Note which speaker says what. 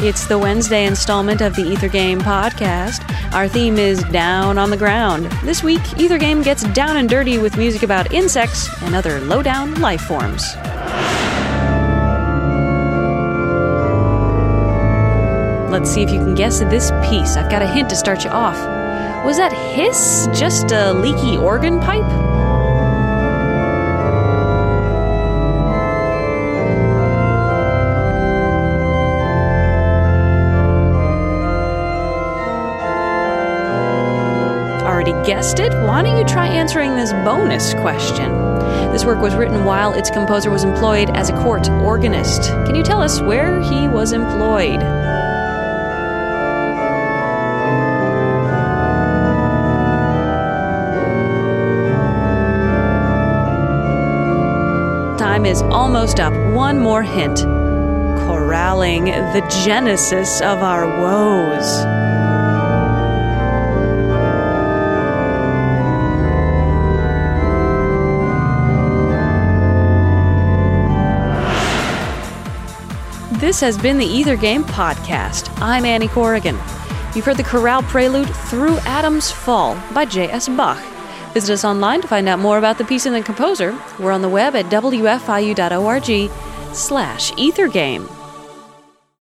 Speaker 1: It's the Wednesday installment of the Ether Game podcast. Our theme is Down on the Ground. This week, Ether Game gets down and dirty with music about insects and other low down life forms. Let's see if you can guess this piece. I've got a hint to start you off. Was that hiss just a leaky organ pipe? Already guessed it? Why don't you try answering this bonus question? This work was written while its composer was employed as a court organist. Can you tell us where he was employed? Time is almost up. One more hint. Corralling the genesis of our woes. This has been the Ether Game Podcast. I'm Annie Corrigan. You've heard the chorale prelude Through Adam's Fall by J.S. Bach. Visit us online to find out more about the piece and the composer. We're on the web at wfiu.org slash ethergame.